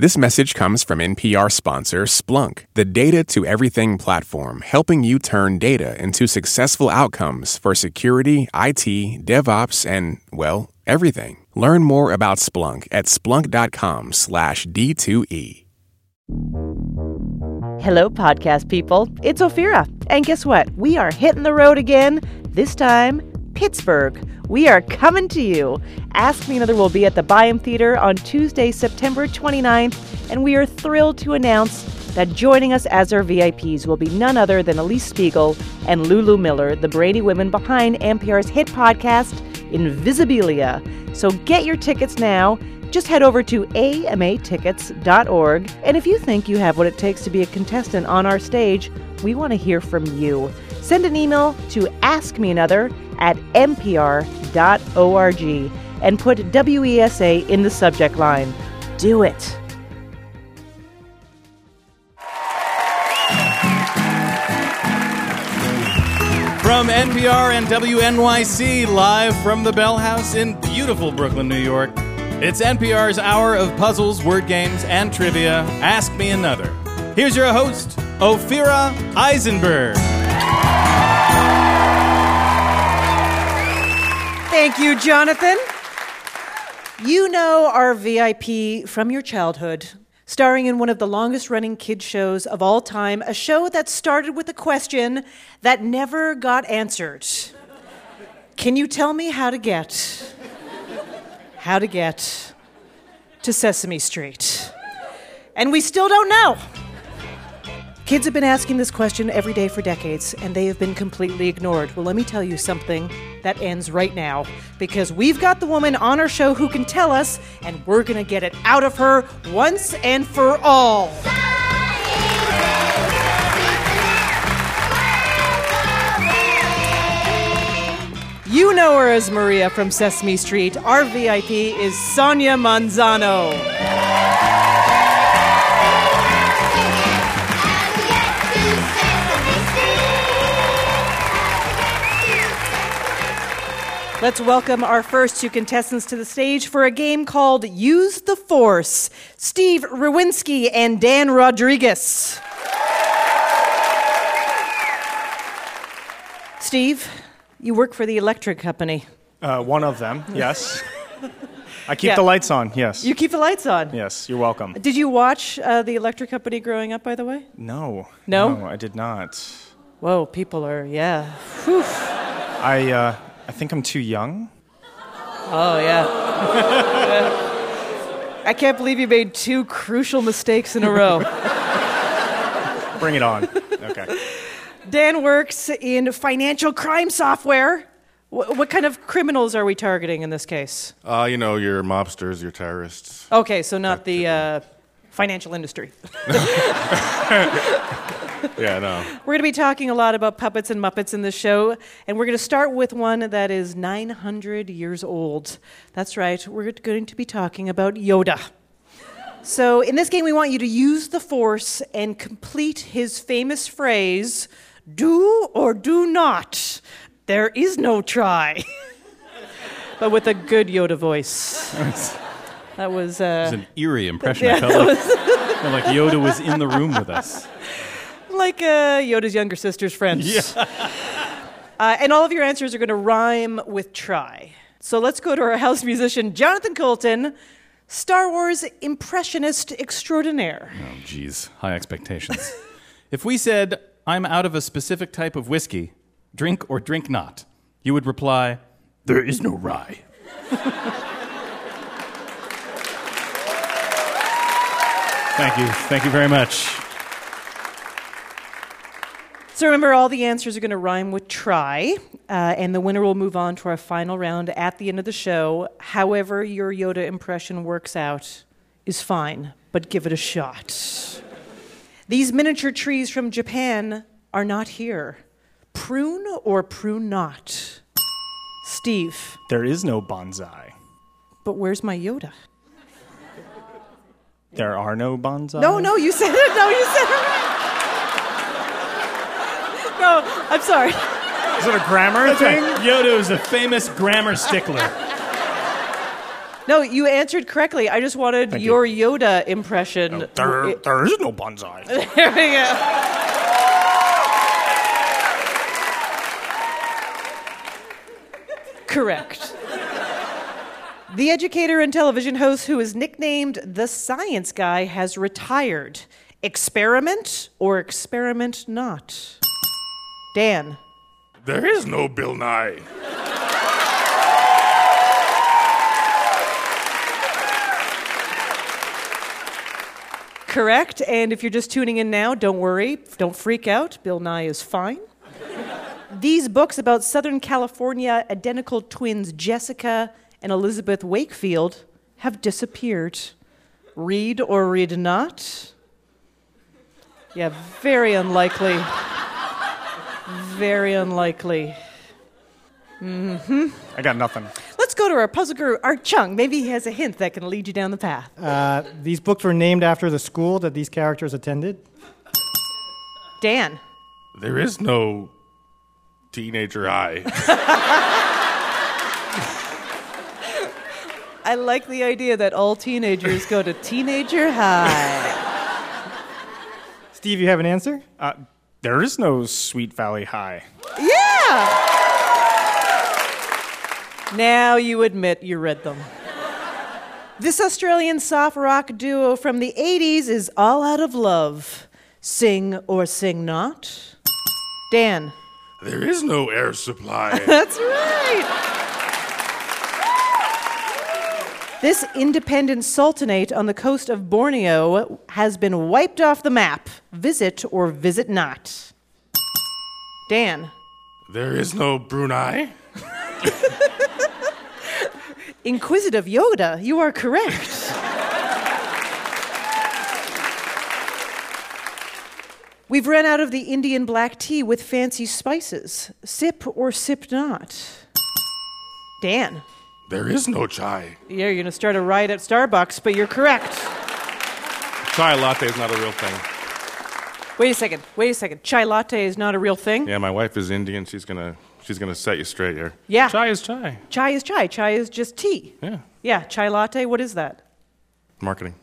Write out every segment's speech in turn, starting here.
This message comes from NPR sponsor Splunk, the data to everything platform, helping you turn data into successful outcomes for security, IT, DevOps, and, well, everything. Learn more about Splunk at splunk.com/d2e. Hello, podcast people. It's Ophira. And guess what? We are hitting the road again, this time, Pittsburgh. We are coming to you. Ask Me Another will be at the Byham Theater on Tuesday, September 29th, and we are thrilled to announce that joining us as our VIPs will be none other than Elise Spiegel and Lulu Miller, the brainy women behind NPR's hit podcast, Invisibilia. So get your tickets now. Just head over to amatickets.org. And if you think you have what it takes to be a contestant on our stage, we want to hear from you. Send an email to askmeanother at npr.org and put WESA in the subject line. Do it. From NPR and WNYC, live from the Bell House in beautiful Brooklyn, New York, it's NPR's hour of puzzles, word games, and trivia. Ask Me Another. Here's your host, Ophira Eisenberg. Thank you, Jonathan. You know our VIP from your childhood, starring in one of the longest running kids shows of all time, a show that started with a question that never got answered. Can you tell me how to get how to get to Sesame Street? And we still don't know. Kids have been asking this question every day for decades, and they have been completely ignored. Well, let me tell you something that ends right now, because we've got the woman on our show who can tell us, and we're gonna get it out of her once and for all. You know her as Maria from Sesame Street. Our VIP is Sonia Manzano. Let's welcome our first two contestants to the stage for a game called Use the Force Steve Rowinski and Dan Rodriguez. Steve, you work for the electric company. Uh, one of them, yes. I keep Yeah. the lights on, yes. You keep the lights on. yes, you're welcome. Did you watch uh, the electric company growing up, by the way? No. No? I did not. Whoa, people are, yeah. Whew. I, uh, I think I'm too young. Oh, yeah. I can't believe you made two crucial mistakes in a row. Bring it on. Okay. Dan works in financial crime software. What kind of criminals are we targeting in this case? Uh, you know, your mobsters, your terrorists. Okay, so not the uh, financial industry. Yeah, no. We're going to be talking a lot about puppets and Muppets in this show, and we're going to start with one that is 900 years old. That's right, we're going to be talking about Yoda. So, in this game, we want you to use the Force and complete his famous phrase do or do not. There is no try. but with a good Yoda voice. That was. Uh, It's an eerie impression. I felt like, felt like Yoda was in the room with us. Like uh, Yoda's younger sister's friends. Uh, and all of your answers are going to rhyme with try. So let's go to our house musician, Jonathan Coulton, Star Wars impressionist extraordinaire. Oh, geez. High expectations. if we said, I'm out of a specific type of whiskey, drink or drink not, you would reply, There is no rye. Thank you. Thank you very much. So remember, all the answers are going to rhyme with try, uh, and the winner will move on to our final round at the end of the show. However, your Yoda impression works out is fine, but give it a shot. These miniature trees from Japan are not here. Prune or prune not? Steve, There is no bonsai. but where's my Yoda? There are no bonsai? No, no, you said it. No, you said it. No, I'm sorry. Is it a grammar thing? Yoda is a famous grammar stickler. No, you answered correctly. I just wanted Thank you. your Yoda impression. Oh, there, there is no bonsai. There we go. Correct. The educator and television host who is nicknamed the Science Guy has retired. Experiment or experiment not? Dan. There is no Bill Nye. Correct. And if you're just tuning in now, don't worry. Don't freak out. Bill Nye is fine. These books about Southern California identical twins Jessica and Elizabeth Wakefield have disappeared. Read or read not? Yeah, very unlikely. Very unlikely. Mm-hmm. I got nothing. Let's go to our puzzle guru, Art Chung. Maybe he has a hint that can lead you down the path. Uh, these books were named after the school that these characters attended. Dan. There is no teenager high. I like the idea that all teenagers go to teenager high. Steve, you have an answer? Uh, there is no Sweet Valley High. Yeah! Now you admit you read them. This Australian soft rock duo from the 80s is all out of love. Sing or sing not? Dan. there is no air supply. That's right. This independent sultanate on the coast of Borneo has been wiped off the map. Visit or visit not? Dan. there is no Brunei. Inquisitive Yoda, you are correct. We've run out of the Indian black tea with fancy spices. Sip or sip not? Dan. There is no chai. Yeah, you're going to start a riot at Starbucks, but you're correct. Chai latte is not a real thing. Wait a second. Wait a second. Chai latte is not a real thing? Yeah, my wife is Indian. She's gonna she's gonna set you straight here. Yeah. Chai is chai. Chai is chai. Chai is just tea. Yeah, Yeah, chai latte, what is that? marketing.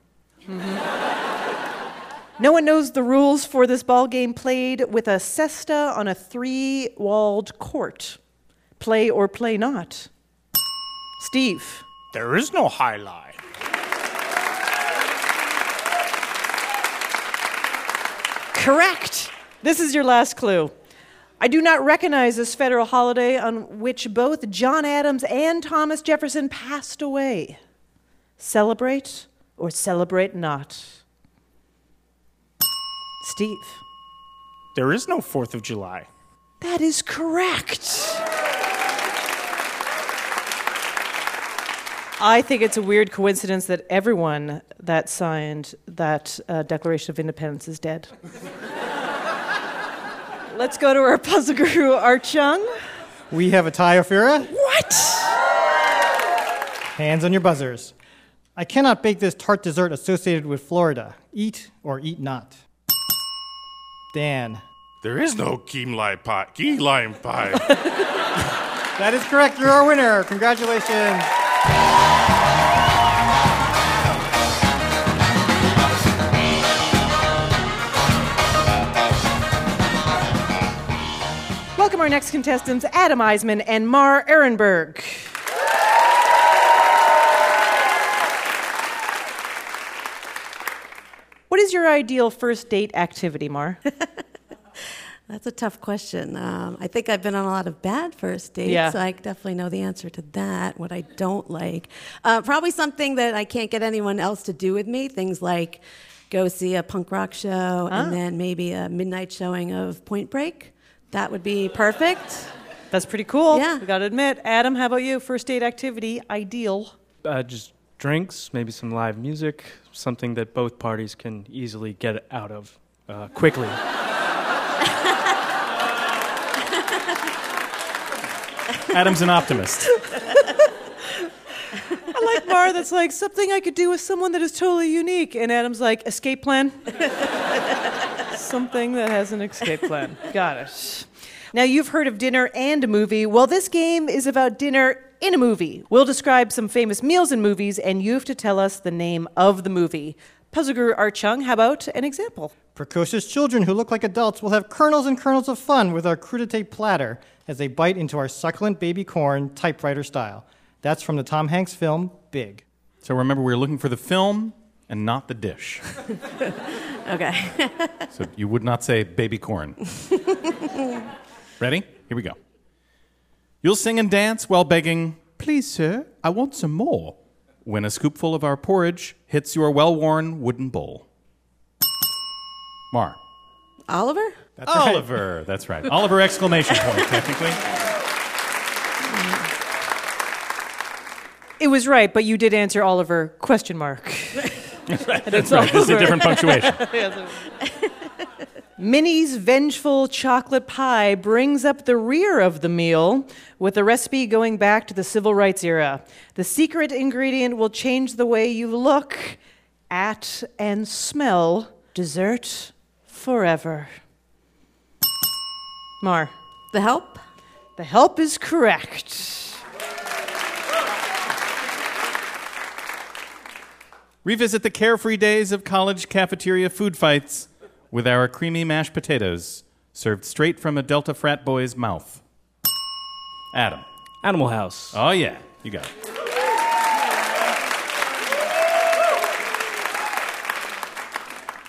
Mm-hmm. No one knows the rules for this ball game played with a cesta on a three walled court. Play or play not? Steve. There is no jai alai. Correct. This is your last clue. I do not recognize this federal holiday on which both John Adams and Thomas Jefferson passed away. Celebrate or celebrate not? Steve. There is no 4th of July. That is correct. I think it's a weird coincidence that everyone that signed that uh, Declaration of Independence is dead. Let's go to our puzzle guru, Art Chung. We have a tie, Ophira. What? Hands on your buzzers. I cannot bake this tart dessert associated with Florida. Eat or eat not. Dan. There is no key lime pie. Key lime pie. That is correct. You're our winner. Congratulations. Our next contestants, Adam Eisman and Mar Ehrenberg. What is your ideal first date activity, Mar? That's a tough question. Um, I think I've been on a lot of bad first dates, Yeah. so I definitely know the answer to that. What I don't like, uh, probably something that I can't get anyone else to do with me. Things like go see a punk rock show Ah. and then maybe a midnight showing of Point Break. That would be perfect. That's pretty cool. Yeah. We gotta admit. Adam, how about you? First date activity, ideal. Uh, just drinks, maybe some live music, something that both parties can easily get out of uh, quickly. Adam's an optimist. Like Mar that's like something I could do with someone that is totally unique. And Adam's like, escape plan? something that has an escape plan. Got it. Now, you've heard of dinner and a movie. Well, this game is about dinner in a movie. We'll describe some famous meals in movies, and you have to tell us the name of the movie. Puzzle Guru Art Chung, how about an example? Precocious children who look like adults will have kernels and kernels of fun with our crudité platter as they bite into our succulent baby corn typewriter style. That's from the Tom Hanks film Big. So remember, we're looking for the film and not the dish. Okay. So you would not say baby corn. Ready? Here we go. You'll sing and dance while begging, Please, sir, I want some more. When a scoopful of our porridge hits your well worn wooden bowl. Mar. Oliver? That's right. Oliver. That's right. Oliver exclamation point, technically. It was right, but you did answer Oliver question mark. That's right. This is a different punctuation. Minnie's vengeful chocolate pie brings up the rear of the meal with a recipe going back to the civil rights era. The secret ingredient will change the way you look at and smell dessert forever. Mar, The help? the help is correct. Revisit the carefree days of college cafeteria food fights with our creamy mashed potatoes served straight from a Delta frat boy's mouth. Adam. Animal House. Oh, yeah. You got it.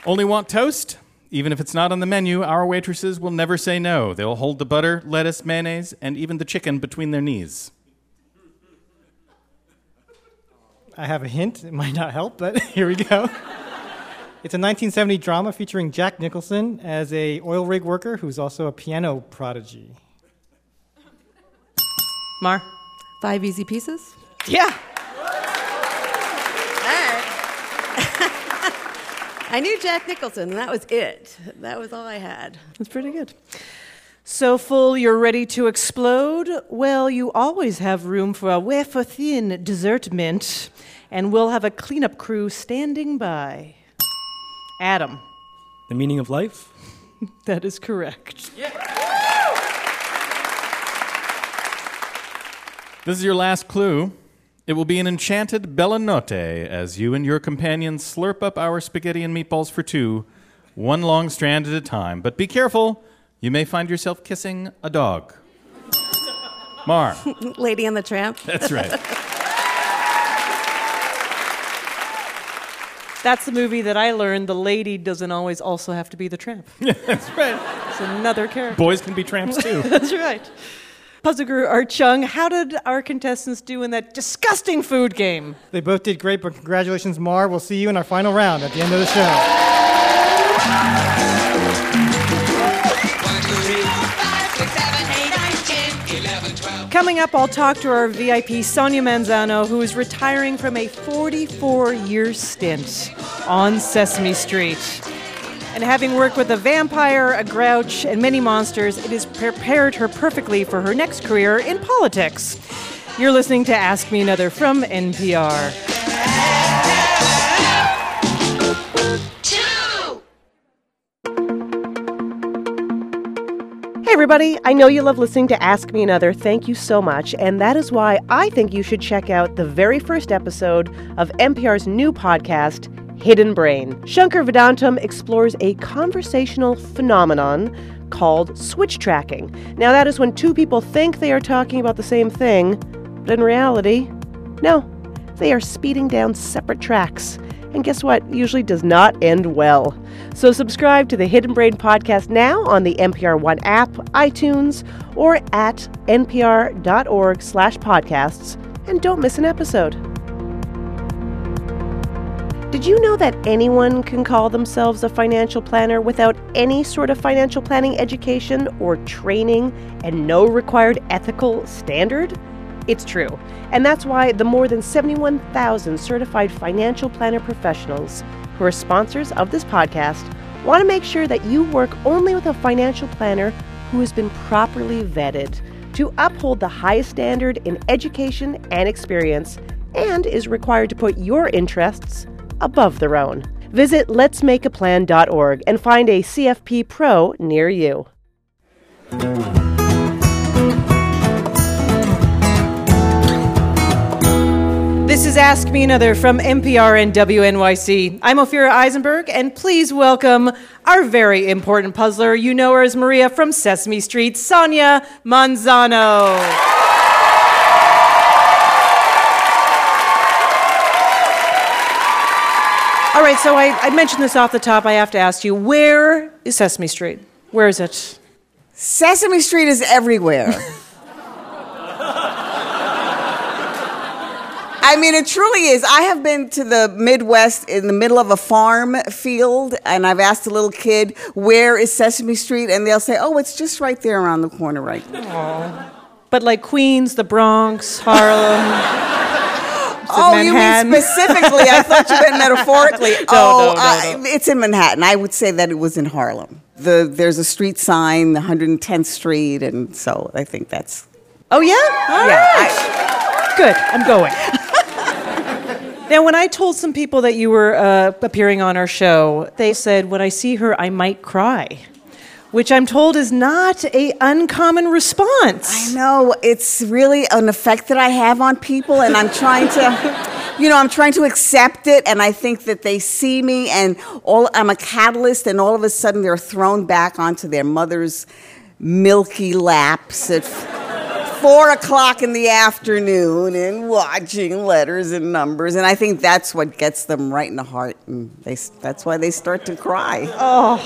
Only want toast? Even if it's not on the menu, our waitresses will never say no. They'll hold the butter, lettuce, mayonnaise, and even the chicken between their knees. I have a hint. It might not help, but here we go. It's a 1970 drama featuring Jack Nicholson as a oil rig worker who's also a piano prodigy. Mar? Five easy pieces? Yeah. I knew Jack Nicholson, and that was it. That was all I had. That's pretty good. So full you're ready to explode? Well, you always have room for a wafer thin dessert mint, and we'll have a cleanup crew standing by. Adam, The meaning of life? that is correct. This is your last clue. It will be an enchanted bella notte as you and your companions slurp up our spaghetti and meatballs for two, one long strand at a time. But be careful, you may find yourself kissing a dog. Mar. Lady and the Tramp. That's right. That's the movie that I learned the lady doesn't always also have to be the tramp. That's right. It's another character. Boys can be tramps too. That's right. Puzzle Guru Art Chung, how did our contestants do in that disgusting food game? They both did great, but congratulations, Mar. We'll see you in our final round at the end of the show. Coming up, I'll talk to our VIP Sonia Manzano, who is retiring from a 44 year stint on Sesame Street. And having worked with a vampire, a grouch, and many monsters, it has prepared her perfectly for her next career in politics. You're listening to Ask Me Another from NPR. Everybody. I know you love listening to Ask Me Another. Thank you so much. And that is why I think you should check out the very first episode of NPR's new podcast, Hidden Brain. Shankar Vedantam explores a conversational phenomenon called switch tracking. Now, that is when two people think they are talking about the same thing, but in reality, no, they are speeding down separate tracks. And guess what? Usually does not end well. So subscribe to the Hidden Brain podcast now on the NPR One app, iTunes, or at npr.org slash podcasts, and don't miss an episode. Did you know that anyone can call themselves a financial planner without any sort of financial planning education or training and no required ethical standard? It's true. And that's why the more than 71,000 certified financial planner professionals who are sponsors of this podcast want to make sure that you work only with a financial planner who has been properly vetted to uphold the highest standard in education and experience and is required to put your interests above their own. Visit letsmakeaplan.org and find a CFP Pro near you. Is Ask Me Another from NPR and WNYC. I'm Ophira Eisenberg, and please welcome our very important puzzler. You know her as Maria from Sesame Street, Sonia Manzano. All right, so I, I mentioned this off the top. I have to ask you, where is Sesame Street? Where is it? Sesame Street is everywhere. I mean, it truly is. I have been to the Midwest in the middle of a farm field, and I've asked a little kid, Where is Sesame Street? And they'll say, Oh, it's just right there around the corner, right? But like Queens, the Bronx, Harlem. Oh, you mean specifically? I thought you meant metaphorically. No, oh, no, no, uh, no. it's in Manhattan. I would say that it was in Harlem. The, there's a street sign, 110th Street, and so I think that's. Oh, yeah? All Yeah, right. Good, I'm going. Now, when I told some people that you were uh, appearing on our show, they said, when I see her, I might cry. Which I'm told is not a uncommon response. I know it's really an effect that I have on people, and I'm trying to, you know, I'm trying to accept it. And I think that they see me, and all I'm a catalyst, and all of a sudden they're thrown back onto their mother's milky laps f- four o'clock in the afternoon, and watching letters and numbers. And I think that's what gets them right in the heart, and they, that's why they start to cry. Oh.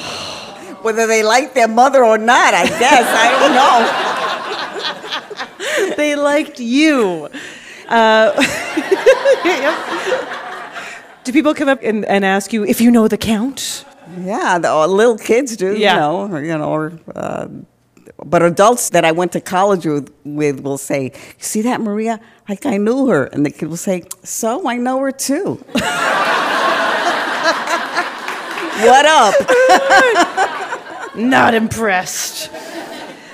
Whether they like their mother or not, I guess. I don't know. they liked you. Uh, do people come up and, and ask you if you know the count? Yeah, the uh, little kids do, Yeah. you know, or, you know, or, uh, but adults that I went to college with, with will say, see that Maria? Like I knew her," and the kid will say, "So I know her too." what up? Not impressed.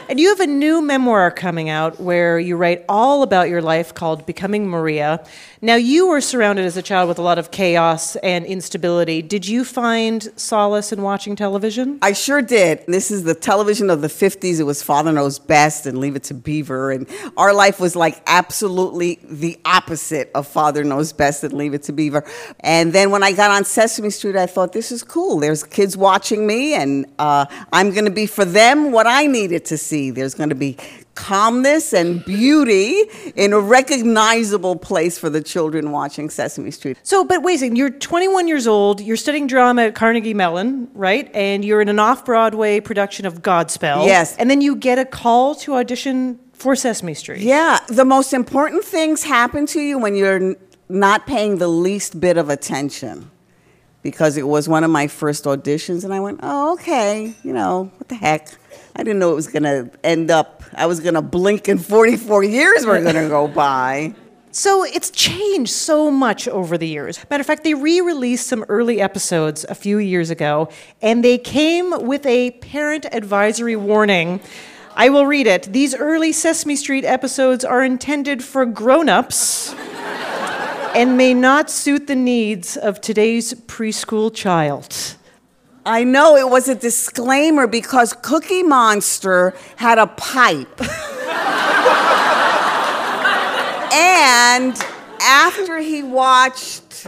And you have a new memoir coming out where you write all about your life called Becoming Maria. Now, you were surrounded as a child with a lot of chaos and instability. Did you find solace in watching television? I sure did. This is the television of the 50s. It was Father Knows Best and Leave It to Beaver. And our life was like absolutely the opposite of Father Knows Best and Leave It to Beaver. And then when I got on Sesame Street, I thought, this is cool. There's kids watching me, and uh, I'm going to be for them what I needed to see. There's going to be calmness and beauty in a recognizable place for the children watching Sesame Street. So, but wait a second, you're 21 years old, you're studying drama at Carnegie Mellon, right? And you're in an off Broadway production of Godspell. Yes. And then you get a call to audition for Sesame Street. Yeah, the most important things happen to you when you're n- not paying the least bit of attention. Because it was one of my first auditions, and I went, oh, okay, you know, what the heck. I didn't know it was gonna end up, I was gonna blink and 44 years were gonna go by. So it's changed so much over the years. Matter of fact, they re released some early episodes a few years ago, and they came with a parent advisory warning. I will read it. These early Sesame Street episodes are intended for grown ups and may not suit the needs of today's preschool child. I know it was a disclaimer because Cookie Monster had a pipe. and after he watched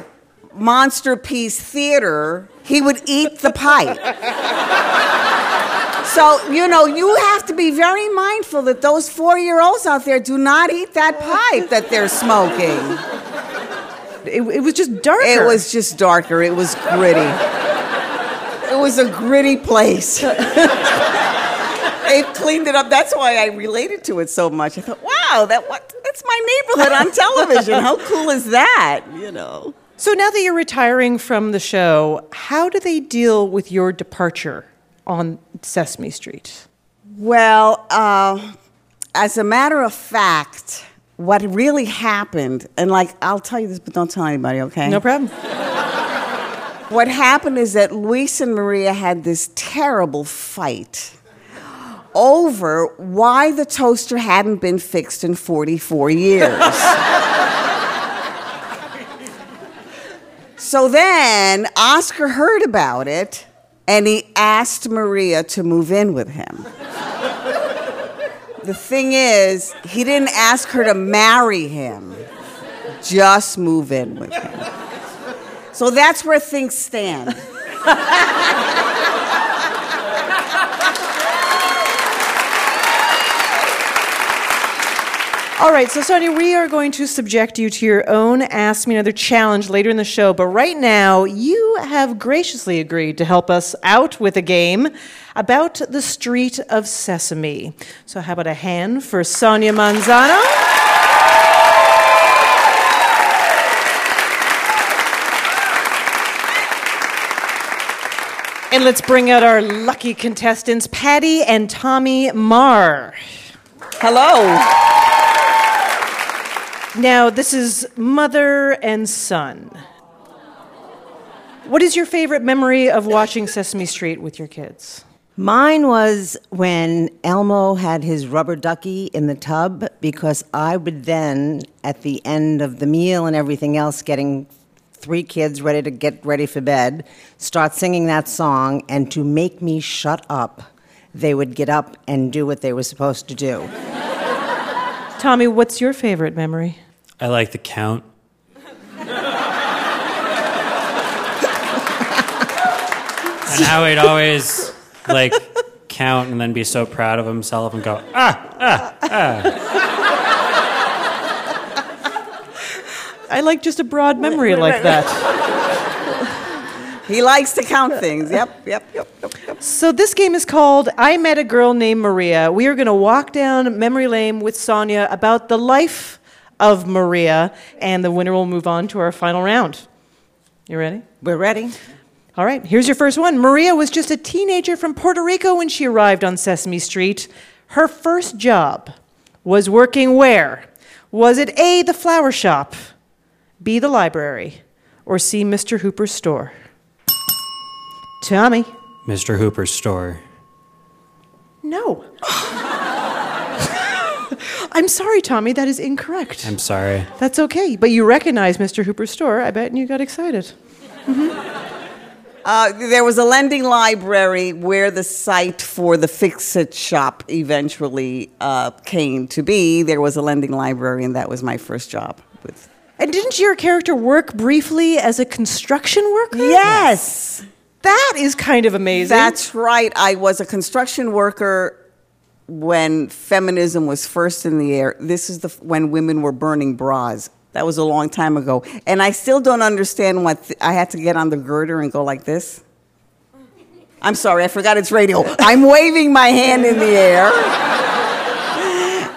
Monsterpiece Theater, he would eat the pipe. So, you know, you have to be very mindful that those four year olds out there do not eat that pipe that they're smoking. It, it was just darker. It was just darker, it was gritty. It was a gritty place. They've cleaned it up. That's why I related to it so much. I thought, wow, that what that's my neighborhood on television. How cool is that? You know. So now that you're retiring from the show, how do they deal with your departure on Sesame Street? Well, uh, as a matter of fact, what really happened, and like I'll tell you this, but don't tell anybody, okay? No problem. What happened is that Luis and Maria had this terrible fight over why the toaster hadn't been fixed in 44 years. so then Oscar heard about it and he asked Maria to move in with him. The thing is, he didn't ask her to marry him. just move in with him. So that's where things stand. All right, so Sonia, we are going to subject you to your own Ask Me Another challenge later in the show, but right now you have graciously agreed to help us out with a game about the Street of Sesame. So, how about a hand for Sonia Manzano? And let's bring out our lucky contestants, Patty and Tommy Marr. Hello. Now, this is mother and son. What is your favorite memory of watching Sesame Street with your kids? Mine was when Elmo had his rubber ducky in the tub because I would then, at the end of the meal and everything else, getting three kids ready to get ready for bed, start singing that song, and to make me shut up, they would get up and do what they were supposed to do. Tommy, what's your favorite memory? I like the count. and how he'd always like count and then be so proud of himself and go, ah, ah, ah. I like just a broad memory like that. He likes to count things. Yep, yep, yep, yep, yep. So, this game is called I Met a Girl Named Maria. We are going to walk down memory lane with Sonia about the life of Maria, and the winner will move on to our final round. You ready? We're ready. All right, here's your first one. Maria was just a teenager from Puerto Rico when she arrived on Sesame Street. Her first job was working where? Was it A, the flower shop, B, the library, or C, Mr. Hooper's store? Tommy. Mr. Hooper's store. No. I'm sorry, Tommy, that is incorrect. I'm sorry. That's okay, but you recognize Mr. Hooper's store, I bet, and you got excited. Uh, there was a lending library where the site for the Fix It shop eventually uh, came to be. There was a lending library, and that was my first job with. And didn't your character work briefly as a construction worker? Yes. That is kind of amazing. That's right. I was a construction worker when feminism was first in the air. This is the when women were burning bras. That was a long time ago, and I still don't understand what th- I had to get on the girder and go like this. I'm sorry, I forgot it's radio. I'm waving my hand in the air.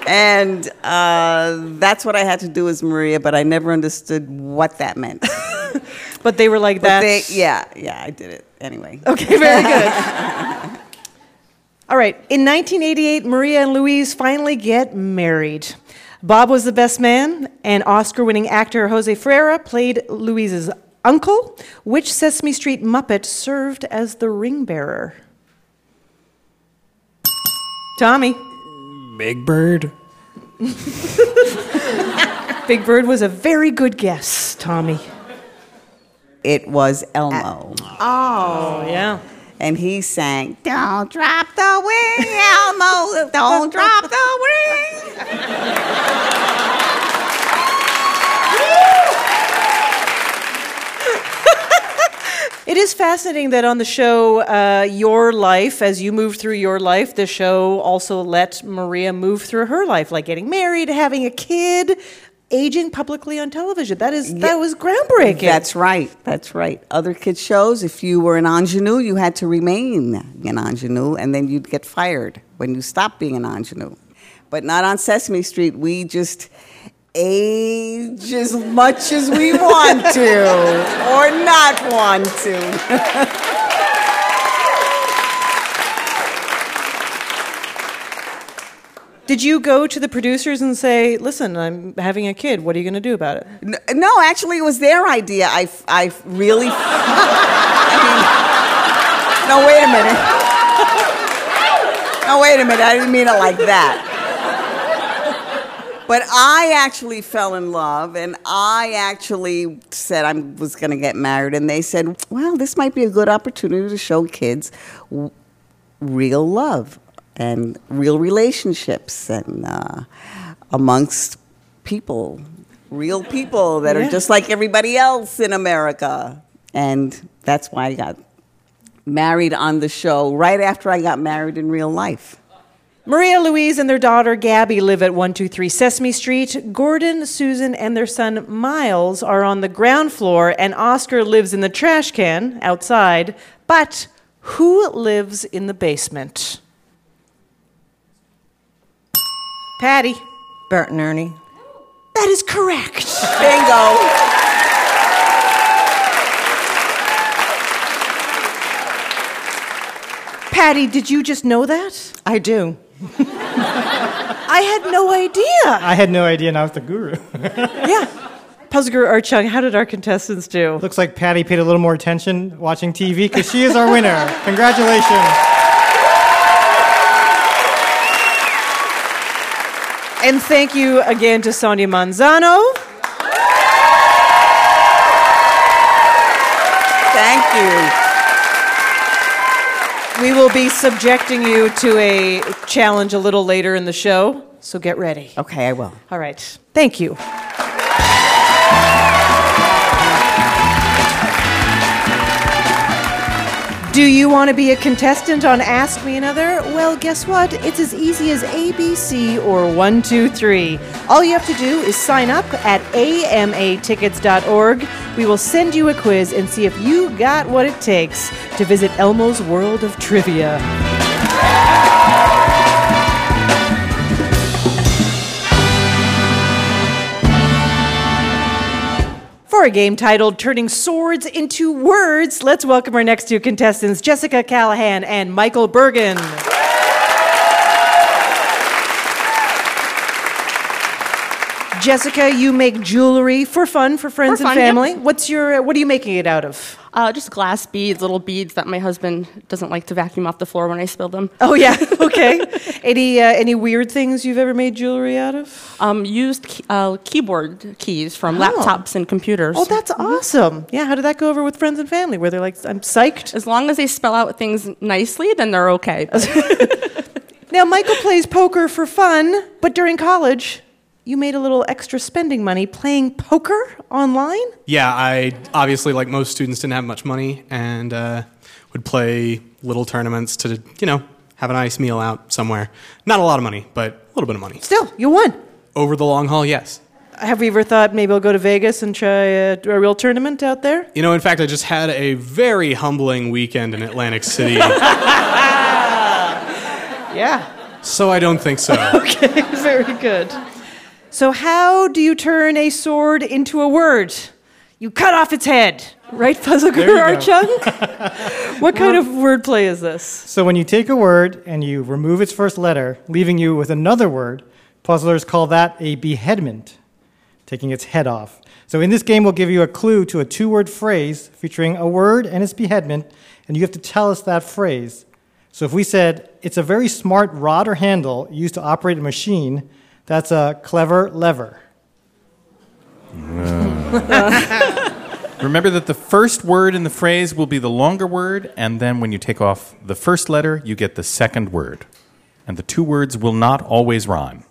And uh, that's what I had to do as Maria, but I never understood what that meant. but they were like that. yeah, yeah, I did it anyway. Okay, very good. All right. In 1988, Maria and Luis finally get married. Bob was the best man, and Oscar winning actor Jose Ferrer played Luis's uncle. Which Sesame Street Muppet served as the ring bearer? Tommy. Big Bird. Big Bird was a very good guess, Tommy. It was Elmo. Uh, oh, yeah. And he sang, Don't drop the wing, Elmo, don't drop the wing. It is fascinating that on the show, uh, Your Life, as you move through your life, the show also let Maria move through her life, like getting married, having a kid, aging publicly on television. That is that was groundbreaking. That's right. That's right. Other kids' shows, if you were an ingenue, you had to remain an ingenue, and then you'd get fired when you stopped being an ingenue. But not on Sesame Street. We just age as much as we want to or not want to. Did you go to the producers and say, "Listen, I'm having a kid. What are you going to do about it?" No, actually, it was their idea. I, I really. I mean, no, wait a minute. No, wait a minute. I didn't mean it like that. But I actually fell in love, and I actually said I was going to get married, and they said, "Well, this might be a good opportunity to show kids w- real love and real relationships, and uh, amongst people." real people that Yeah. are just like everybody else in America. And that's why I got married on the show right after I got married in real life. Maria Luis and their daughter Gabby live at 123 Sesame Street. Gordon, Susan, and their son Miles are on the ground floor, and Oscar lives in the trash can outside. But who lives in the basement? Patty. Bert and Ernie. That is correct. Bingo. Patty, did you just know that? I do. I had no idea. I had no idea, and I was the guru. yeah. Puzzle Guru Art Chung, how did our contestants do? Looks like Patty paid a little more attention watching TV because she is our winner. Congratulations. And thank you again to Sonia Manzano. Thank you. We will be subjecting you to a challenge a little later in the show, so get ready. Okay, I will. All right. Thank you. Do you want to be a contestant on Ask Me Another? Well, guess what? It's as easy as ABC or 123. All you have to do is sign up at amatickets.org. We will send you a quiz and see if you got what it takes to visit Elmo's World of Trivia. For a game titled Turning Swords into Words, let's welcome our next two contestants, Jessica Callahan and Michael Bergen. Jessica, you make jewelry for fun for friends For and fun, yep. family. What's your what are you making it out of? Uh, just glass beads, little beads that my husband doesn't like to vacuum off the floor when I spill them. Oh yeah, okay. any uh, any weird things you've ever made jewelry out of? Um, used key, uh, keyboard keys from Oh. laptops and computers. Oh, that's awesome. Yeah, how did that go over with friends and family? Where they're like, I'm psyched. As long as they spell out things nicely, then they're okay. Now, Michael plays poker for fun, but during college, you made a little extra spending money playing poker online? Yeah, I obviously, like most students, didn't have much money and uh, would play little tournaments to, you know, have a nice meal out somewhere. Not a lot of money, but a little bit of money. Still, you won. Over the long haul, yes. Have you ever thought maybe I'll go to Vegas and try a, a real tournament out there? You know, in fact, I just had a very humbling weekend in Atlantic City, Yeah. so I don't think so. Okay, very good. So, how do you turn a sword into a word? You cut off its head, right, Puzzle Guru you. Art Chung? what kind of wordplay is this? So when you take a word and you remove its first letter, leaving you with another word, puzzlers call that a beheadment, taking its head off. So in this game, we'll give you a clue to a two word phrase featuring a word and its beheadment, and you have to tell us that phrase. So if we said, it's a very smart rod or handle used to operate a machine, that's a clever lever. Remember that the first word in the phrase will be the longer word, and then when you take off the first letter, you get the second word. And the two words will not always rhyme.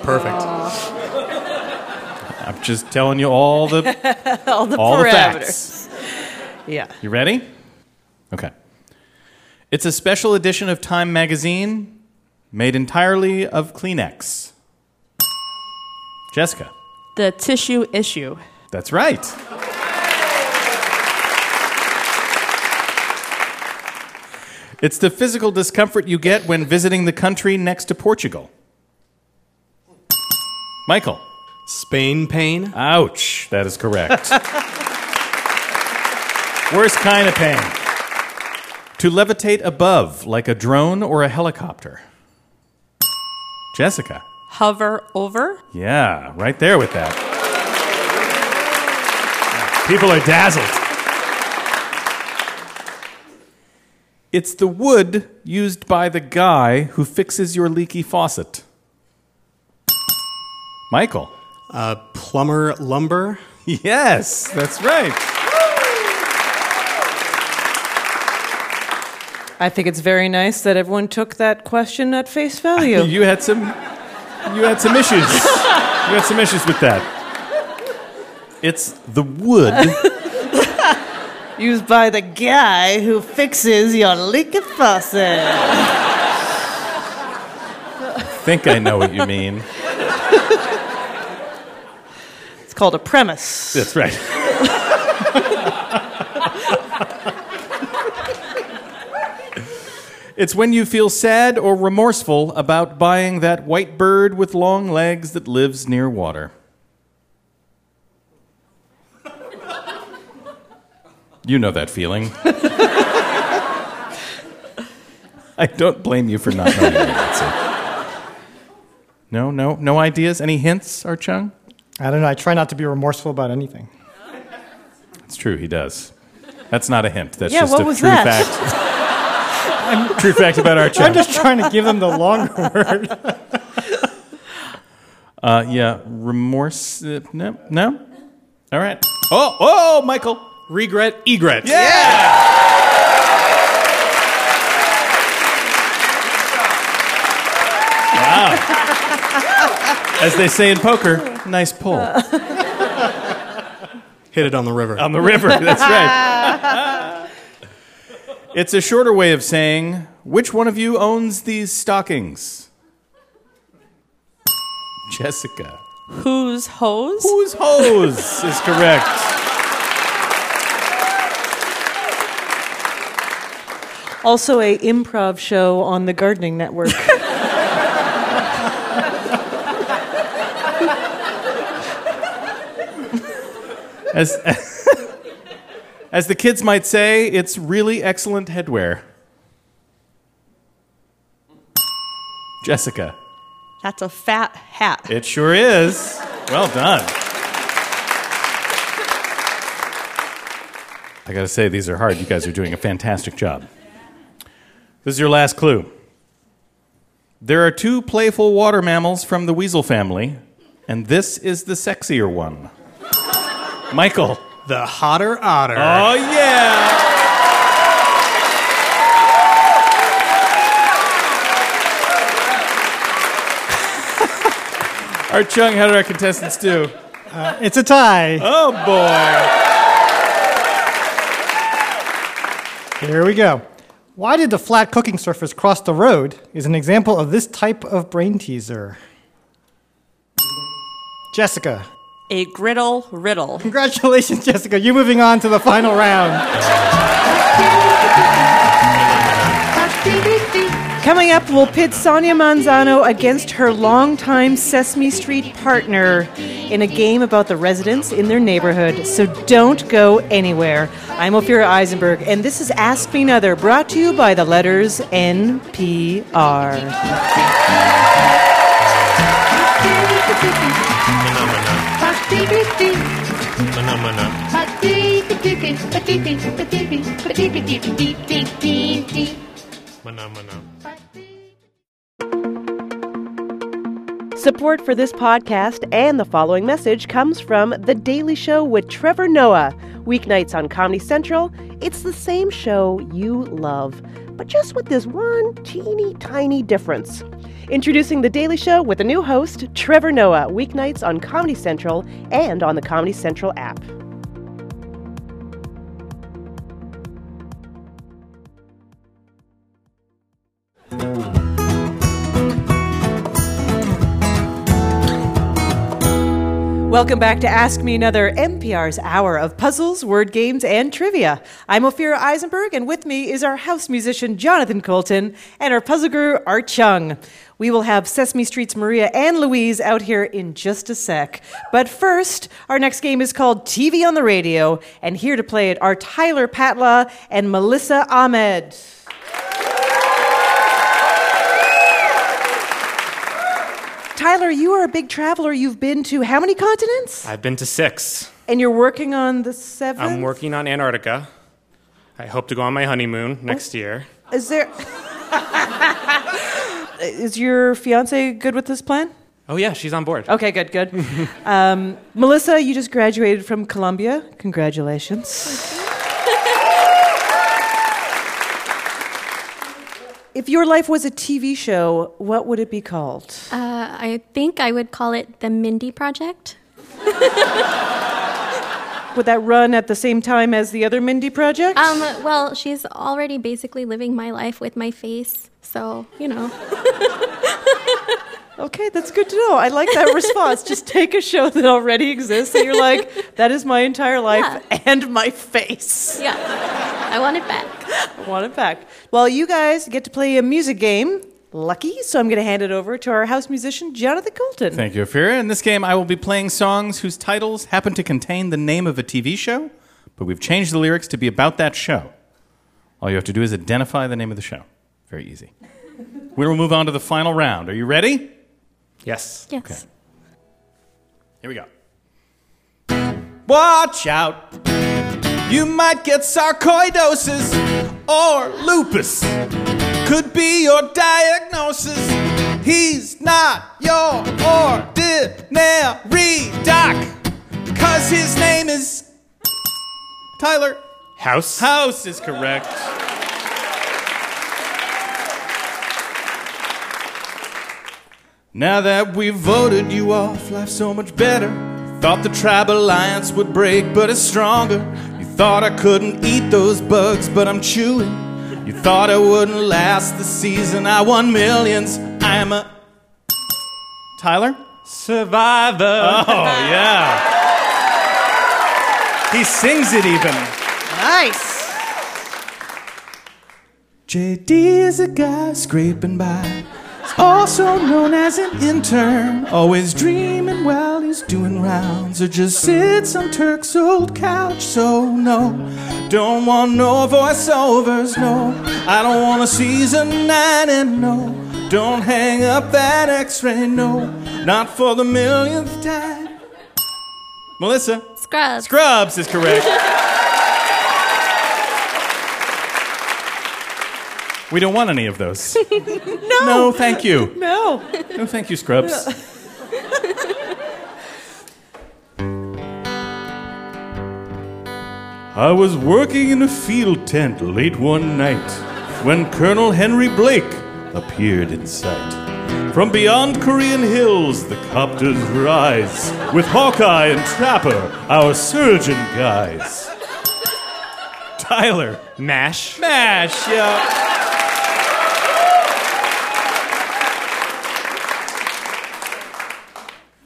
Perfect. I'm just telling you all the All the all the facts. Yeah. You ready? Okay. It's a special edition of Time magazine made entirely of Kleenex. Jessica. the tissue issue. That's right. It's the physical discomfort you get when visiting the country next to Portugal. Michael. Spain pain. Ouch. That is correct. Worst kind of pain. To levitate above, like a drone or a helicopter. Jessica. Hover over. Yeah, right there with that. People are dazzled. It's the wood used by the guy who fixes your leaky faucet. Michael. Uh, plumber lumber. Yes, that's right. I think it's very nice that everyone took that question at face value. you had some you had some issues. You got some issues with that. It's the wood. Used by the guy who fixes your leaking faucet. think I know what you mean. It's called a premise. That's right. It's when you feel sad or remorseful about buying that white bird with long legs that lives near water. You know that feeling. I don't blame you for not knowing the answer. No, no, no ideas? Any hints, Art Chung? I don't know. I try not to be remorseful about anything. It's true, he does. That's not a hint. That's Yeah, just what a was true that? fact. true fact about Art Chung. I'm just trying to give them the longer word. Uh, yeah, remorse. Uh, no, no. All right. Oh, oh, Michael. Regret, egret. Yeah. Wow. As they say in poker, nice pull. Hit it on the river. On the river, that's right. It's a shorter way of saying, which one of you owns these stockings? Jessica. Whose hose? Whose hose is correct. Also, a improv show on the Gardening Network. As, as the kids might say, it's really excellent headwear. Jessica. That's a fat hat. It sure is. Well done. I gotta say, these are hard. You guys are doing a fantastic job. This is your last clue. There are two playful water mammals from the weasel family, and this is the sexier one. Michael. The hotter otter. Oh, yeah. Art Chung, how did our contestants do? Uh, it's a tie. Oh, boy. Here we go. Why did the flat cooking surface cross the road is an example of this type of brain teaser. Jessica. A griddle riddle. Congratulations, Jessica. You're moving on to the final round. Coming up, we'll pit Sonia Manzano against her longtime Sesame Street partner in a game about the residents in their neighborhood. So don't go anywhere. I'm Ophira Eisenberg, and this is Ask Me Another, brought to you by the letters NPR. Support for this podcast and the following message comes from The Daily Show with Trevor Noah. Weeknights on Comedy Central. It's the same show you love, but just with this one teeny tiny difference. Introducing The Daily Show with a new host, Trevor Noah, weeknights on Comedy Central and on the Comedy Central app. Welcome back to Ask Me Another, NPR's hour of puzzles, word games, and trivia. I'm Ophira Eisenberg, and with me is our house musician, Jonathan Coulton, and our puzzle guru, Art Chung. We will have Sesame Street's Maria and Luis out here in just a sec. But first, our next game is called TV on the Radio, and here to play it are Tyler Patla and Melissa Ahmed. Tyler, you are a big traveler. You've been to how many continents? I've been to six. And you're working on the seventh? I'm working on Antarctica. I hope to go on my honeymoon next year. Is there. Is your fiance good with this plan? Oh, yeah, she's on board. Okay, good, good. um, Melissa, you just graduated from Columbia. Congratulations. If your life was a TV show, what would it be called? Uh, I think I would call it the Mindy Project. Would that run at the same time as the other Mindy project? Um, well, she's already basically living my life with my face, so you know. Okay, that's good to know. I like that response. Just take a show that already exists and you're like, that is my entire life and my face. Yeah. I want it back. I want it back. Well, you guys get to play a music game. Lucky, so I'm going to hand it over to our house musician, Jonathan Coulton. Thank you, Ophira. In this game, I will be playing songs whose titles happen to contain the name of a TV show, but we've changed the lyrics to be about that show. All you have to do is identify the name of the show. Very easy. We will move on to the final round. Are you ready? Yes. Yes. Okay. Here we go. Watch out. You might get sarcoidosis or lupus. Could be your diagnosis. He's not your ordinary doc. Cause his name is Tyler. House. House is correct. Now that we've voted you off, life's so much better. Thought the tribe alliance would break, but it's stronger. You thought I couldn't eat those bugs, but I'm chewing. You thought I wouldn't last the season. I won millions. I'm a Tyler survivor. Oh yeah. He sings it even. Nice. JD is a guy scraping by. Also known as an intern. Always dreaming while he's doing rounds. Or just sits on Turk's old couch. So, no, don't want no voiceovers. No, I don't want a season nine. And no, don't hang up that x ray. No, not for the millionth time. Melissa? Scrubs. Scrubs is correct. We don't want any of those. no. No, thank you. No. No, thank you, Scrubs. I was working in a field tent late one night when Colonel Henry Blake appeared in sight. From beyond Korean hills, the copters rise with Hawkeye and Trapper, our surgeon guys. Tyler. Mash. Mash, yeah.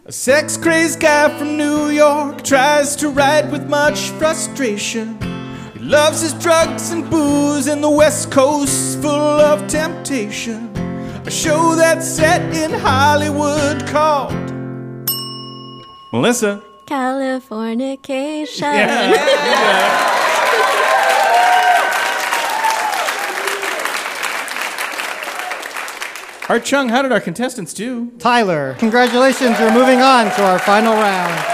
A sex crazed guy from New York tries to ride with much frustration. He loves his drugs and booze, and the West Coast's full of temptation. A show that's set in Hollywood called Melissa. Californication. Yeah. Art Chung, how did our contestants do? Tyler, congratulations. You're moving on to our final round.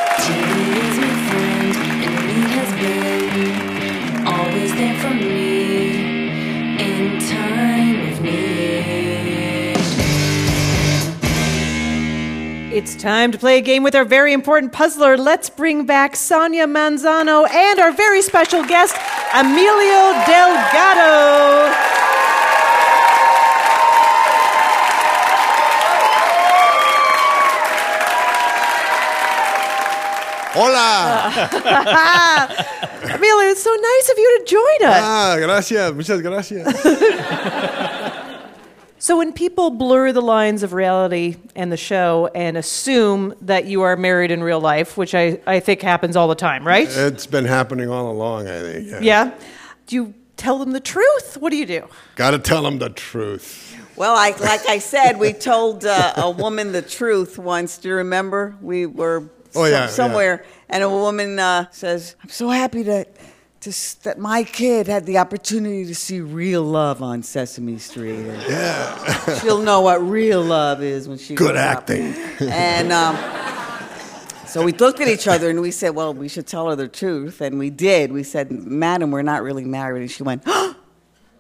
Always there for me in time of need. It's time to play a game with our very important puzzler. Let's bring back Sonia Manzano and our very special guest, Emilio Delgado. Hola. Emilio, it's so nice of you to join us. Ah, gracias, muchas gracias. So, when people blur the lines of reality and the show and assume that you are married in real life, which I, I think happens all the time, right? It's been happening all along, I think. Yeah. Yeah. Do you tell them the truth? What do you do? Got to tell them the truth. Well, I, like I said, we told uh, a woman the truth once. Do you remember? We were Oh, yeah, somewhere, and a woman uh, says, "I'm so happy that to, that my kid had the opportunity to see real love on Sesame Street. Yeah. she'll know what real love is when she Good grows up." acting. And um, so we looked at each other and we said, "Well, we should tell her the truth," and we did. We said, "Madam, we're not really married," and she went,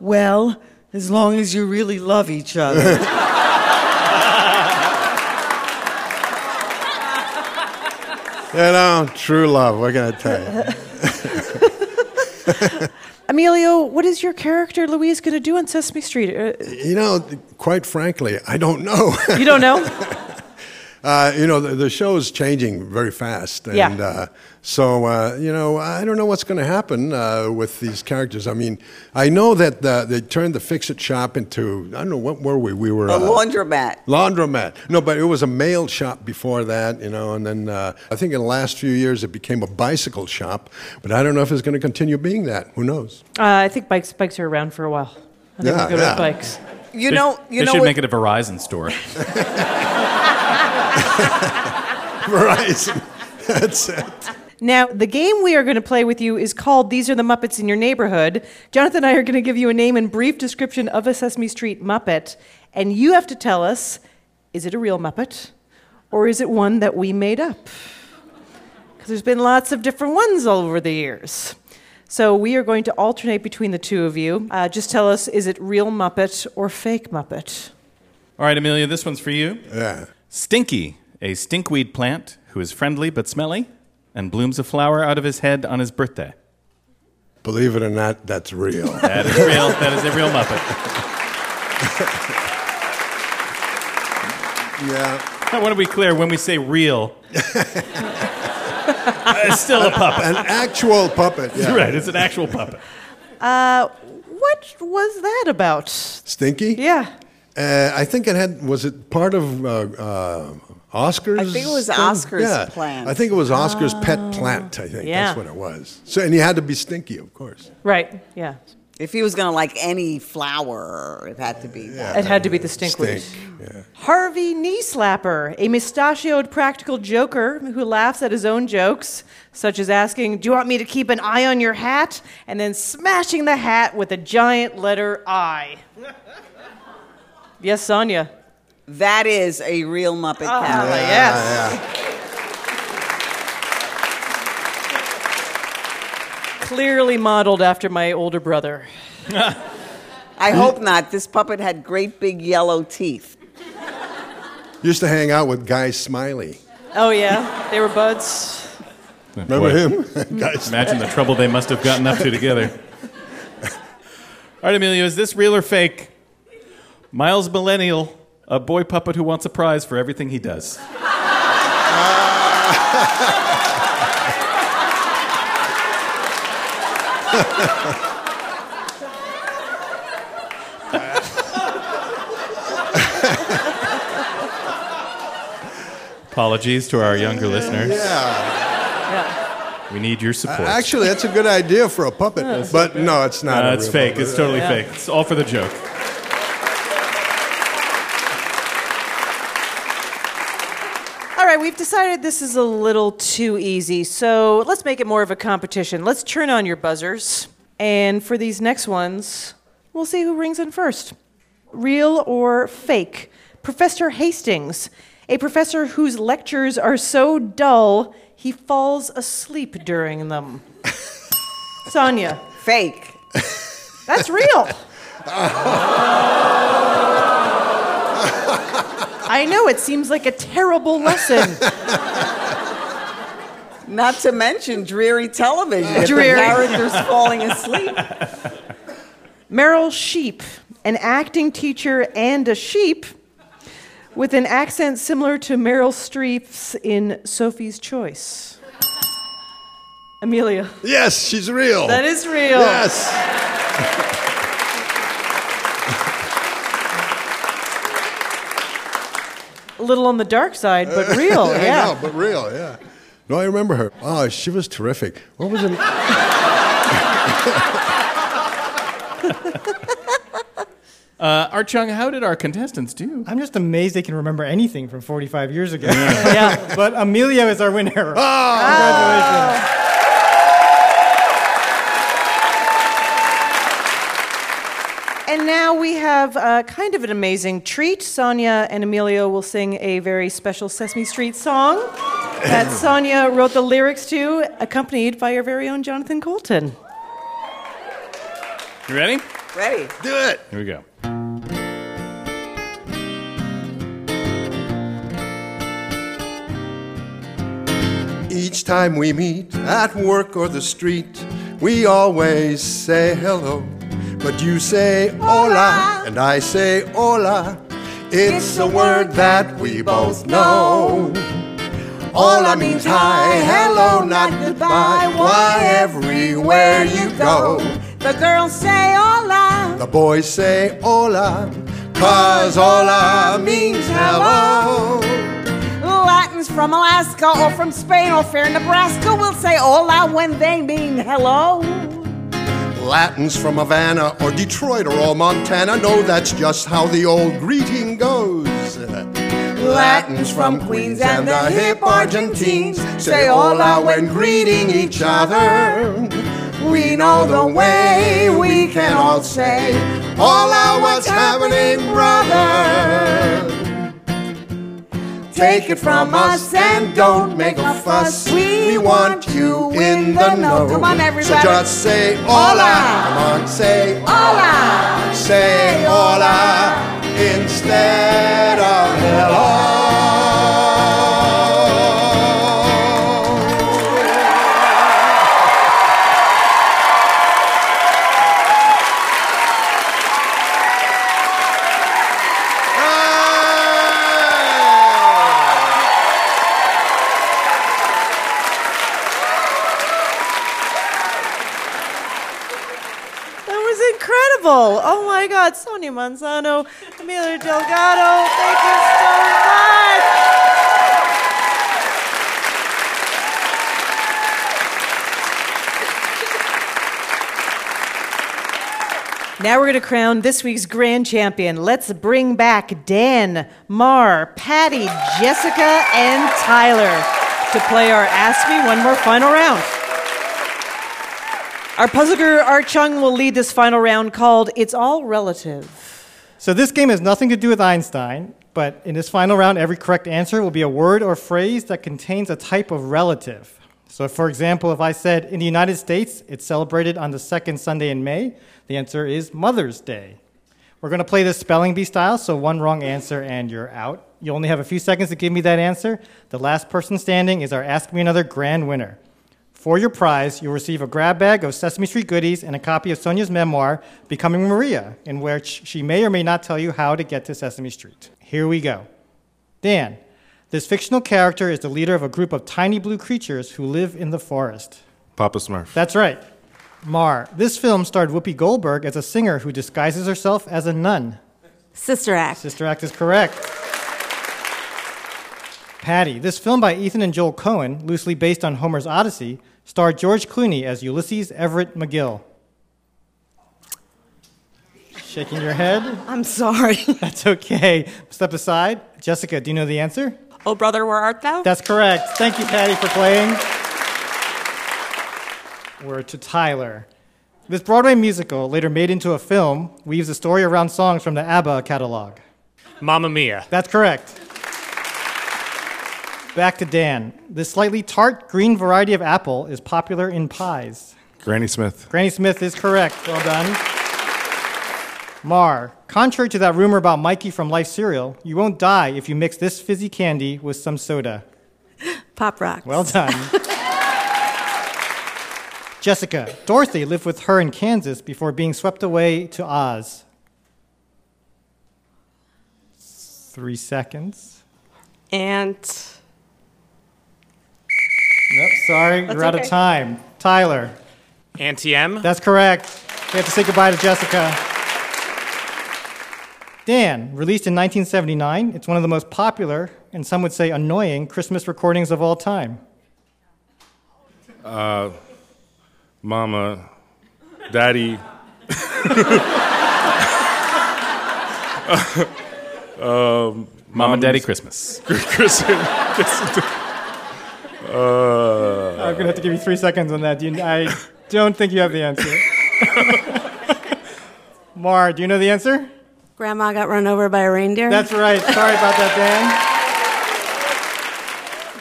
"Well, as long as you really love each other." You know, true love. What can I tell you? Emilio, what is your character Luis going to do on Sesame Street? Uh, You know, quite frankly, I don't know. you don't know? Uh, you know, the, the show is changing very fast. And Yeah. uh, so, uh, you know, I don't know what's going to happen uh, with these characters. I mean, I know that uh, they turned the Fix It shop into, I don't know, what were we? We were. A uh, laundromat. Laundromat. No, but it was a mail shop before that, you know, and then uh, I think in the last few years it became a bicycle shop. But I don't know if it's going to continue being that. Who knows? Uh, I think bikes bikes are around for a while. I think Yeah, we'll go yeah. with bikes. You know, you they know should what- make it a Verizon store. Verizon. That's it. Now, the game we are going to play with you is called These Are the Muppets in Your Neighborhood. Jonathan and I are going to give you a name and brief description of a Sesame Street Muppet, and you have to tell us is it a real Muppet or is it one that we made up? Because there's been lots of different ones all over the years. So we are going to alternate between the two of you. Uh, just tell us is it real Muppet or fake Muppet? All right, Emilio, this one's for you. Yeah. Stinky, a stinkweed plant who is friendly but smelly and blooms a flower out of his head on his birthday. Believe it or not, that's real. That is real. That is a real Muppet. yeah. I want to be clear when we say real, it's still a puppet. An actual puppet. Yeah. Right, it's an actual puppet. Uh, what was that about? Stinky? Yeah. Uh, I think it had, was it part of uh, uh, Oscar's? I think it was thing? Oscar's yeah. plant. I think it was Oscar's oh. pet plant, I think. Yeah. That's what it was. So, and he had to be stinky, of course. Right, yeah. If he was going to like any flower, it had to be that. It had to be the stinkweed. Stink. Harvey Knee Slapper, a mustachioed practical joker who laughs at his own jokes, such as asking, Do you want me to keep an eye on your hat? and then smashing the hat with a giant letter I. yes, Sonia. That is a real Muppet Ah, character. yes. Clearly modeled after my older brother. I hope not. This puppet had great big yellow teeth. Used to hang out with Guy Smiley. Oh, yeah, they were buds. Remember Boy. him? Guy Imagine the trouble they must have gotten up to together. All right, Emilio, is this real or fake? Miles Millennial, a boy puppet who wants a prize for everything he does. Apologies to our younger listeners. Yeah. We need your support. Uh, Actually, that's a good idea for a puppet. but no, it's not. Uh, a it's real fake. puppet. It's totally Yeah. fake. It's all for the joke. All right, we've decided this is a little too easy, so let's make it more of a competition. Let's turn on your buzzers. And for these next ones, we'll see who rings in first. Real or fake? Professor Hastings, a professor whose lectures are so dull he falls asleep during them. Sonia. Fake. That's real. I know, it seems like a terrible lesson. Not to mention dreary television. if the Dreary. character's falling asleep. Meryl Sheep, an acting teacher and a sheep with an accent similar to Meryl Streep's in Sophie's Choice. Emilio. Yes, she's real. That is real. Yes. Little on the dark side, but real, I yeah. know, but real, yeah. No, I remember her. Oh, she was terrific. What was it? Uh, Art Chung, how did our contestants do? I'm just amazed they can remember anything from 45 years ago. Yeah. but Emilio is our winner. Ah! Congratulations. And now we have uh, kind of an amazing treat. Sonia and Emilio will sing a very special Sesame Street song that Sonia wrote the lyrics to, accompanied by our very own Jonathan Coulton. You ready? Ready. Do it. Here we go. Each time we meet at work or the street, We always say hello, but you say hola, and I say hola. It's a word that we both know. Hola means hi, hello, not goodbye. Why, everywhere you go, The girls say hola. the boys say hola, cause hola means hello. Latins from Alaska or from Spain or fair Nebraska will say hola when they mean hello. Latins from Havana or Detroit or all Montana know that's just how the old greeting goes. Latins from Queens and the hip Argentines say hola when greeting each other. We know the way we can all say hola, what's happening, brother? Take it from us and don't make a fuss. We want you in the know. Come on, everybody. So just say hola. Come on, say Hola. Say hola instead of hello. Oh my God. Sonia Manzano, Emilio Delgado, thank you so much. Now we're going to crown this week's grand champion. Let's bring back Dan, Mar, Patty, Jessica, and Tyler to play our Ask Me One More final round. Our puzzle guru Art Chung will lead this final round called It's All Relative. So this game has nothing to do with Einstein, but in this final round, every correct answer will be a word or phrase that contains a type of relative. So, for example, if I said in the United States it's celebrated on the second Sunday in May, the answer is Mother's Day. We're going to play this spelling bee style, so one wrong answer and you're out. You only have a few seconds to give me that answer. The last person standing is our Ask Me Another grand winner. For your prize, you'll receive a grab bag of Sesame Street goodies and a copy of Sonia's memoir, Becoming Maria, in which she may or may not tell you how to get to Sesame Street. Here we go. Dan, this fictional character is the leader of a group of tiny blue creatures who live in the forest. Papa Smurf. That's right. Mar, this film starred Whoopi Goldberg as a singer who disguises herself as a nun. Sister Act. Sister Act is correct. Patty, this film by Ethan and Joel Coen, loosely based on Homer's Odyssey, starred George Clooney as Ulysses Everett McGill. Shaking your head? I'm sorry. That's okay. Step aside. Jessica, do you know the answer? Oh, brother, where art thou? That's correct. Thank you, Patty, for playing. We're to Tyler. This Broadway musical, later made into a film, weaves a story around songs from the ABBA catalog. Mamma Mia. That's correct. Back to Dan. This slightly tart green variety of apple is popular in pies. Granny Smith. Granny Smith is correct. Well done. Mar, contrary to that rumor about Mikey from Life Cereal, you won't die if you mix this fizzy candy with some soda. Pop rock. Well done. Jessica, Dorothy lived with her in Kansas before being swept away to Oz. Three seconds. And Nope, sorry, That's you're out of time. Tyler. Auntie M. That's correct. We have to say goodbye to Jessica. Dan, released in 1979, it's one of the most popular and some would say annoying Christmas recordings of all time. Uh, Mama, Daddy. um, Mama, Daddy, Christmas. Christmas. uh, I'm gonna have to give you three seconds on that. Do you, I don't think you have the answer. Mar, do you know the answer? Grandma got run over by a reindeer. That's right. Sorry about that,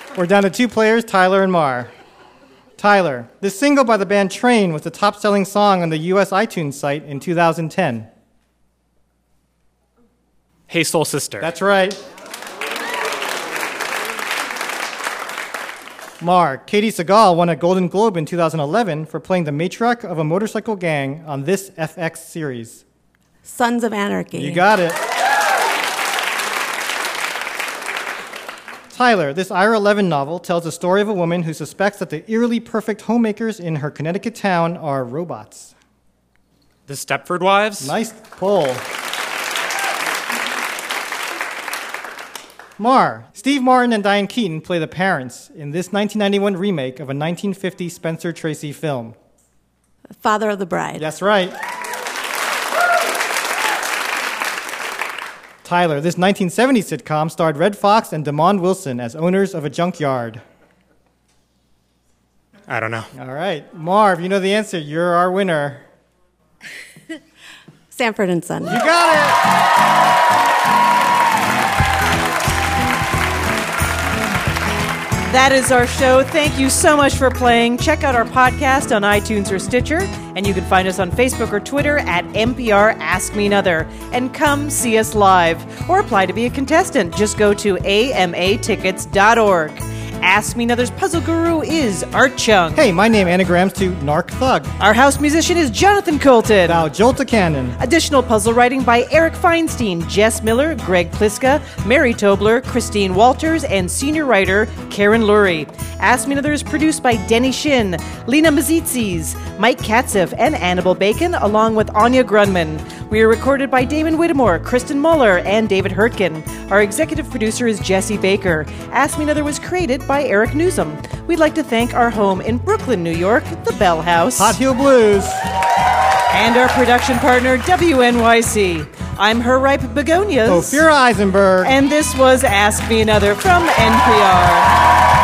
Dan. We're down to two players, Tyler and Mar. Tyler, this single by the band Train was the top selling song on the US iTunes site in 2010. Hey, Soul Sister. That's right. Mar, Katey Sagal won a Golden Globe in 2011 for playing the matriarch of a motorcycle gang on this FX series. Sons of Anarchy. You got it. Tyler, this Ira Levin novel tells the story of a woman who suspects that the eerily perfect homemakers in her Connecticut town are robots. The Stepford Wives? Nice pull. Mar, Steve Martin and Diane Keaton play the parents in this 1991 remake of a 1950 Spencer Tracy film. Father of the Bride. That's right. Tyler, this 1970 sitcom starred Redd Foxx and Demond Wilson as owners of a junkyard. I don't know. All right. Marv, you know the answer. You're our winner. Sanford and Son. You got it. That is our show. Thank you so much for playing. Check out our podcast on iTunes or Stitcher, and you can find us on Facebook or Twitter at NPR Ask Me Another. And come see us live or apply to be a contestant. Just go to amatickets.org. Ask Me Another's puzzle guru is Art Chung. Hey, my name anagrams to Narc Thug. Our house musician is Jonathan Coulton. Now, Jolta Cannon. Additional puzzle writing by Eric Feinstein, Jess Miller, Greg Pliska, Mary Tobler, Christine Walters, and senior writer Karen Lurie. Ask Me Another is produced by Denny Shin, Lena Mazitzis, Mike Katzif, and Annabelle Bacon, along with Anya Grundmann. We are recorded by Damon Whittemore, Kristen Muller, and David Hurtgen. Our executive producer is Jesse Baker. Ask Me Another was created by Eric Nuzum. We'd like to thank our home in Brooklyn, New York, the Bell House. Hot Heel Blues. And our production partner, WNYC. I'm Her Ripe Begonias. Ophira Eisenberg. And this was Ask Me Another from NPR.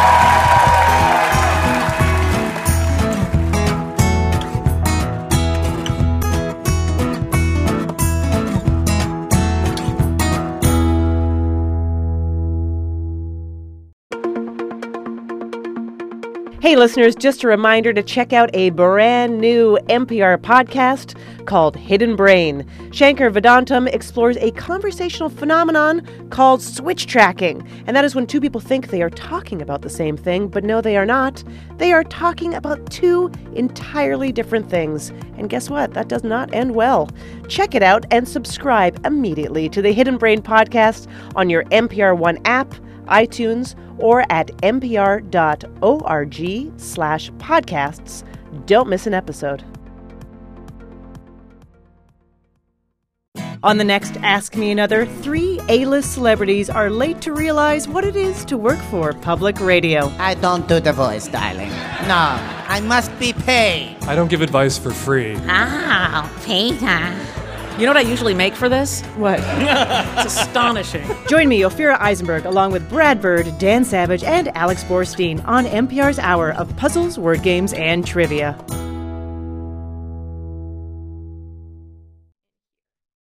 Hey, listeners, just a reminder to check out a brand new NPR podcast called Hidden Brain. Shankar Vedantam explores a conversational phenomenon called switch tracking. And that is when two people think they are talking about the same thing, but no, they are not. They are talking about two entirely different things. And guess what? That does not end well. Check it out and subscribe immediately to the Hidden Brain podcast on your NPR One app iTunes, or at npr.org slash podcasts. Don't miss an episode. On the next Ask Me Another, three A-list celebrities are late to realize what it is to work for public radio. I don't do the voice, darling. No, I must be paid. I don't give advice for free. Ah, Peter. You know what I usually make for this? What? it's astonishing. Join me, Ophira Eisenberg, along with Brad Bird, Dan Savage, and Alex Borstein on NPR's Hour of Puzzles, Word Games, and Trivia.